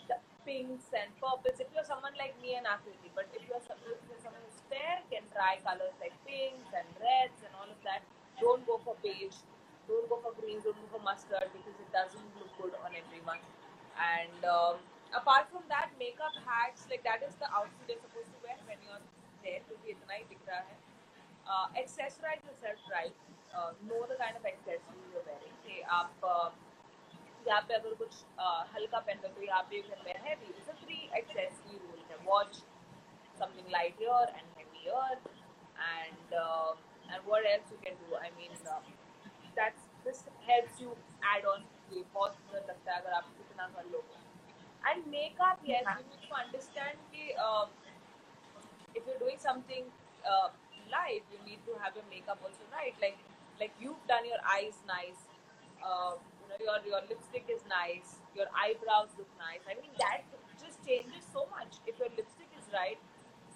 B: the pinks and purples if you're someone like me and Akriti. But if you're some- if you're someone who's fair, can try colors like pinks and reds and all of that. Don't go for beige. Don't go for greens. Don't go for mustard because it doesn't look good on everyone. And um, apart from that, makeup hacks like that is the outfit you're supposed to wear when you're there. क्योंकि इतना ही दिख रहा है. Uh, accessorize yourself right. Uh, know the kind of accessories you're wearing. कि आप uh, यहाँ पे अगर कुछ uh, हल्का पहन लो तो यहाँ पे you can wear heavy. It's a three accessory rule है. Watch something light here and heavy here, and uh, and what else you can do? I mean, uh, that's this helps you add on. ये बहुत सुंदर लगता है अगर आप कितना कर लो. And makeup, yes, yeah. you need to understand कि uh, if you're doing something uh, live, you need to have your makeup also right. Like like you've done your eyes nice, uh, you know your your lipstick is nice, your eyebrows look nice. I mean that just changes so much. If your lipstick is right,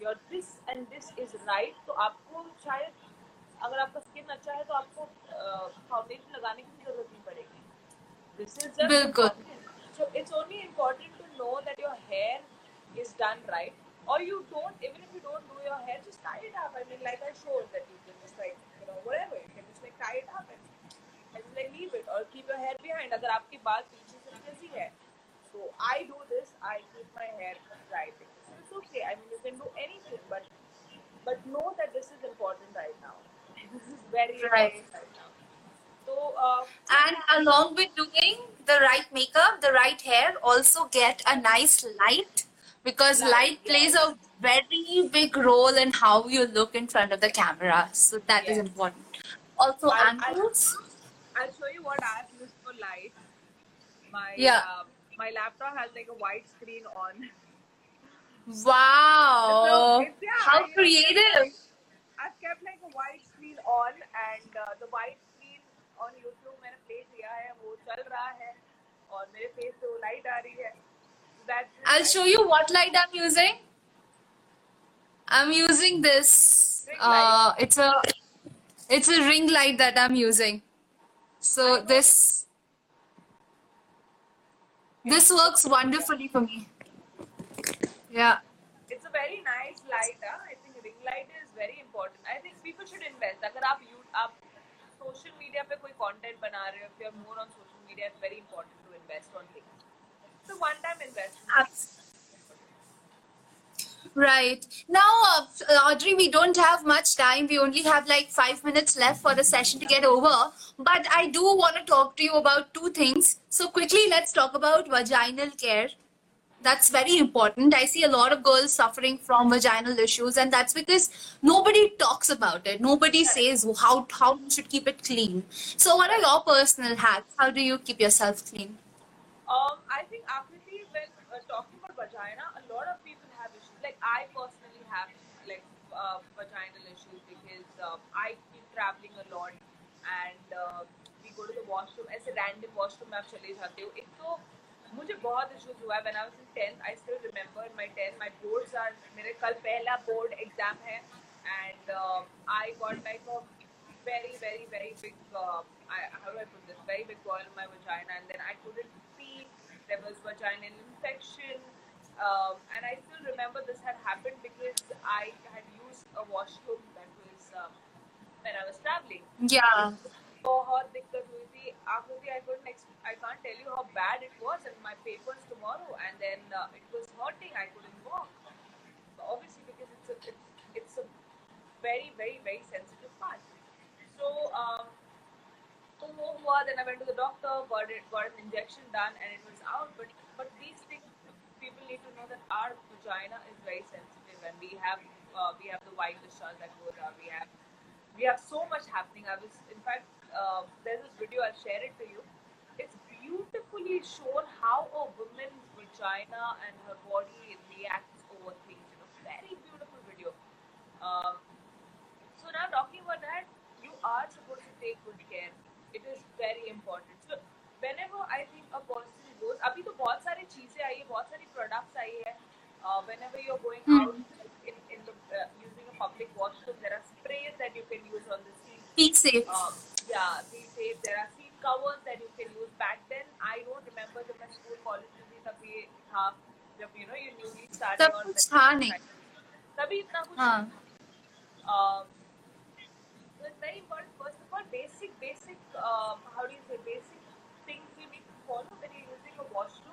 B: your this and this is right, तो आपको शायद अगर आपका skin अच्छा है तो आपको foundation लगाने की ज़रूरत नहीं पड़ेगी. This is just
A: बिल्कुल.
B: it's only important to know that your hair is done right. Or you don't, even if you don't do your hair, just tie it up. I mean, like I showed that you can just like, you know, whatever, you can just like tie it up and, and just like leave it or keep your hair behind. अगर आपके बाल पीछे से frizzy है, so I do this, I keep my hair right. So it's okay. I mean, you can do anything, but but know that this is important right now. this is very
A: Right.
B: important right now. So uh,
A: And along with doing the right makeup, the right hair, also get a nice light because
B: Light,
A: light plays a very big role in how you look in front of the camera. So that is
B: Yes.
A: important. Also,
B: I-
A: angles.
B: I'll show you what I've used for light. My
A: Yeah.
B: uh, my laptop has like a white screen on.
A: Wow.
B: So, yeah,
A: How
B: I-
A: creative.
B: I've kept like a white screen on and uh, the white screen on YouTube मैंने play किया है वो चल रहा है और मेरे face पे वो light आ रही है. That's it.
A: I'll show you what light I'm using. I'm using this.
B: Ring
A: Uh, it's a it's a ring light that I'm using. So this this works wonderfully for me. Yeah.
B: It's a very nice light. Huh? I think ring light is very important. I think people should invest. अगर आप you आप social media पे कोई content बना रहे हो, if you're more on social media, it's very important to invest on things. It's a one-time investment.
A: Abs- Right. Now, uh, Audrey, we don't have much time. We only have like five minutes left for the session to get over. But I do want to talk to you about two things. So, quickly, let's talk about vaginal care. That's very important. I see a lot of girls suffering from vaginal issues, and that's because nobody talks about it. Nobody says how, how you should keep it clean. So, what are your personal hacks? How do you keep yourself clean?
B: Um, I think actually when uh, talking about vagina, a lot of people have issues. Like I personally have like uh, vaginal issues because uh, I keep traveling a lot and uh, we go to the washroom. ऐसे random washroom में आप चले जाते हो. एक तो मुझे बहुत issues हुआ है. When I was in 10th, I still remember in my 10th, my boards मेरे कल पहला board exam है and uh, I got like very very very big uh, I, how do I put this very big boil in my vagina and then I couldn't pee there was vaginal infection um, and I still remember this had happened because I had used a washroom that was um, when I was traveling
A: Yeah.
B: बहुत दिक्कत हुई थी आकृति I couldn't ex- I can't tell you how bad it was and my papers tomorrow and then uh, it was hurting. I couldn't walk. Obviously because it's a, it's, it's a very, very, very sensitive part. So, um, so hua, then I went to the doctor, got, it, got an injection done and it was out. But, but these things, people need to know that our vagina is very sensitive and we have, uh, we have the white discharge that goes out. We have, we have so much happening. I was, in fact, uh, there's this video, I'll share it to you It's beautifully shown how a woman's vagina and her body reacts over things. You know, very beautiful video. Um, so now talking about that, you are supposed to take good care. It is very important. So whenever I think a person goes, अभी तो बहुत सारी चीजें आई है, बहुत सारी products आई है. Uh, whenever you're going
A: Hmm.
B: out in, in the uh, using a public washroom, there are sprays that you can use on the seat.
A: Be safe.
B: Uh, yeah, these days there are seat covers that you can use. Back then, I don't remember जब मैं school college में थी तब ये था जब you know you newly started.
A: तब कुछ था नहीं.
B: तभी इतना कुछ
A: हाँ.
B: um, so it's very important. First of all, basic, basic, um, how do you say, basic things you need to follow when you're using a washroom.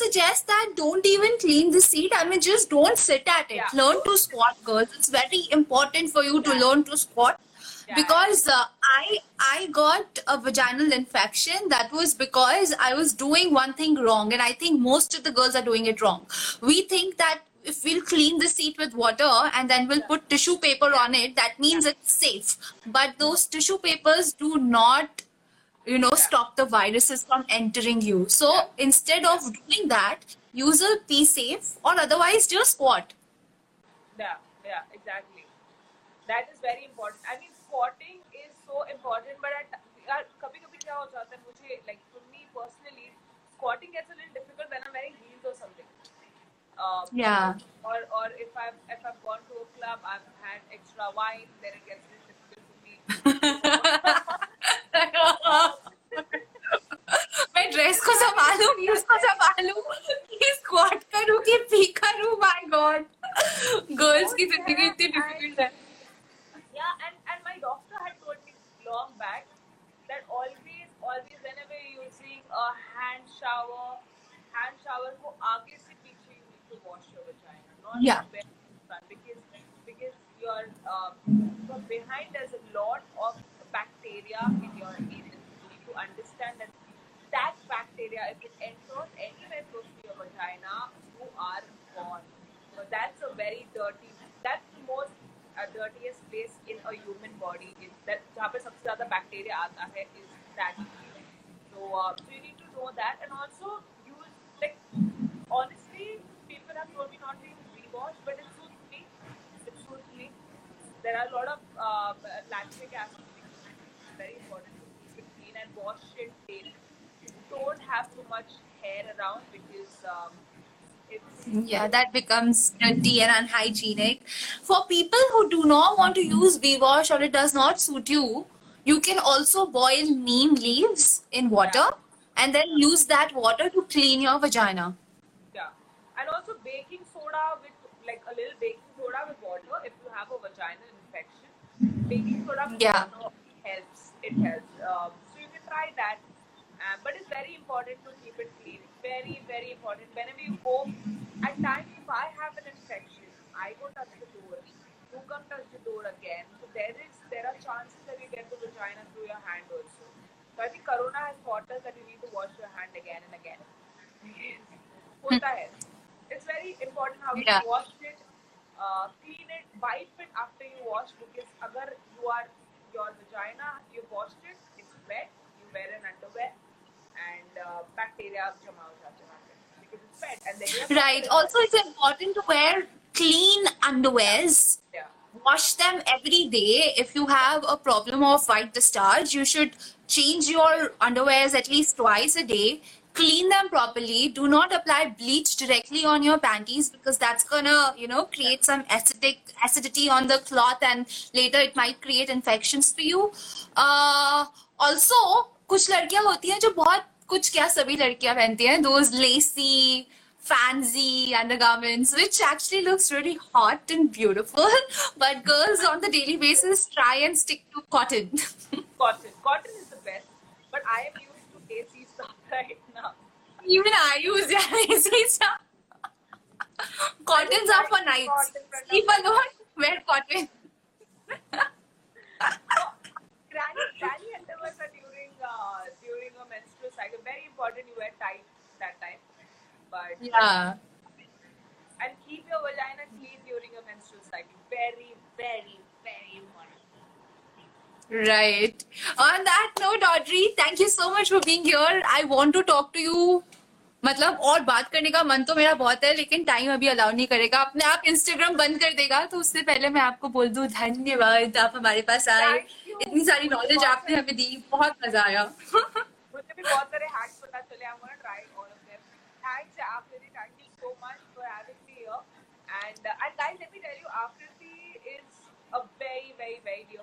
A: Suggest that don't even clean the seat. I mean, just don't sit at it.
B: Yeah.
A: Learn to squat, girls. It's very important for you to
B: Yeah.
A: learn to squat
B: Yeah.
A: because uh, I I got a vaginal infection. That was because I was doing one thing wrong, and I think most of the girls are doing it wrong. We think that if we'll clean the seat with water and then we'll put tissue paper on it, that means it's safe. But those tissue papers do not you know,
B: yeah.
A: stop the viruses from entering you. So
B: yeah.
A: instead of doing that, use a Pee Safe or otherwise do a squat.
B: Yeah, yeah, exactly. That is very important. I mean, squatting is so important, but at, यार कभी कभी क्या हो जाता है मुझे like for me squatting gets a little difficult when I'm wearing heels or something. Um,
A: yeah.
B: Or, or if I've if I've gone to a club, I've had extra wine, then it gets really difficult for me.
A: मैं dress को संभालूं heels को संभालूं squat करूँ कि P करूँ my God girls की ज़िंदगी इतनी difficult है
B: Yeah, and, and my doctor had told me long back that always, always, whenever you're using a hand shower, hand shower को आगे से पीछे you need to wash your vagina, not
A: Yeah.
B: back because because your uh, from behind there's a lot of bacteria in your anus. You need to understand that that bacteria, if it enters anywhere close to your vagina, you are gone. So that's a very dirty. That's the most uh, dirtiest place in a human body. Is that जहाँ पे सबसे ज़्यादा bacteria आता है is that. So, uh, so you need to know that and also use like honestly, people have told me not to use rewash, but it suits me. It suits me. There are a lot of uh, lactic acid. Very important to keep it clean and wash it daily. Don't have too much hair around because um, it's
A: Yeah, that becomes dirty and unhygienic. For people who do not want to use V-wash or it does not suit you, you can also boil neem leaves in water and then use that water to clean your vagina.
B: Yeah, and also baking soda with like a little baking soda with water if you have a vaginal infection. Baking soda with
A: Yeah.
B: It helps. Um, so you can try that. Uh, but it's very important to keep it clean. Very, very important. Whenever you go, at times if I have an infection, I go touch the door. You come touch the door again. So there is there are chances that you get the vagina through your hand also. So I think Corona has taught us that you need to wash your hand again and again. होता है. It's very important how
A: Yeah.
B: you wash it, uh, clean it, wipe it after you wash because agar you are your vagina, you washed it, it's wet, you wear an underwear, and uh, bacteria come out after that because
A: right. Also, it's important to wear clean underwears.
B: Yeah.
A: Wash them every day. If you have a problem of white discharge, you should change your underwears at least twice a day Clean them properly. Do not apply bleach directly on your panties because that's gonna, you know, create some acidic acidity on the cloth, and later it might create infections for you. Uh, also, कुछ लड़कियां होती हैं जो बहुत कुछ क्या सभी लड़कियां पहनती हैं those lacy fancy undergarments, which actually looks really hot and beautiful. But girls on the daily basis try and stick to cotton.
B: Cotton. Cotton is the best. But I am right now.
A: Even I use stuff. Cottons are for nights. Sleep alone, wear cotton.
B: Granny, granny underwear are during uh, during a menstrual cycle. Very important you wear tight that time. But
A: Yeah.
B: and keep your vagina clean during a menstrual cycle. Very, very.
A: right. On that note audrey thank you so much for being here. I want to talk to you. मतलब और बात करने का मन तो मेरा बहुत है लेकिन टाइम अभी अलाउ नहीं करेगा। अपने आप इंस्टाग्राम बंद कर देगा तो उससे पहले मैं आपको बोल दू धन्यवाद आप हमारे पास आए। इतनी सारी नॉलेज आपने हमें दी बहुत मज़ा आया।
B: मुझे भी बहुत सारे हैक्स पता चले I want try all of them thanks after the thank you so much for having me here and I guys let me tell you after the is a very very very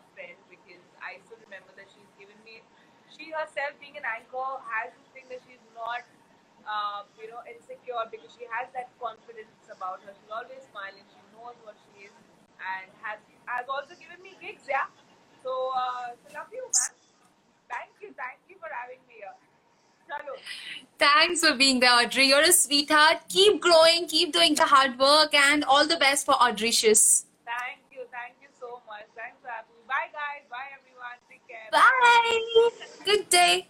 B: She herself, being an anchor, has this thing that she's not, um, you know, insecure because she has that confidence about her. She's always smiling. She knows what she is, and has has also given me gigs. Yeah. So, uh, so love you, man. Thank you, thank you for having me here. Chalo.
A: Thanks for being there, Audrey. You're a sweetheart. Keep growing, keep doing the hard work, and all the best for Audricious.
B: Thank you, thank you so much. Thanks for having me. Bye, guys. Bye, everyone.
A: Bye. Good day.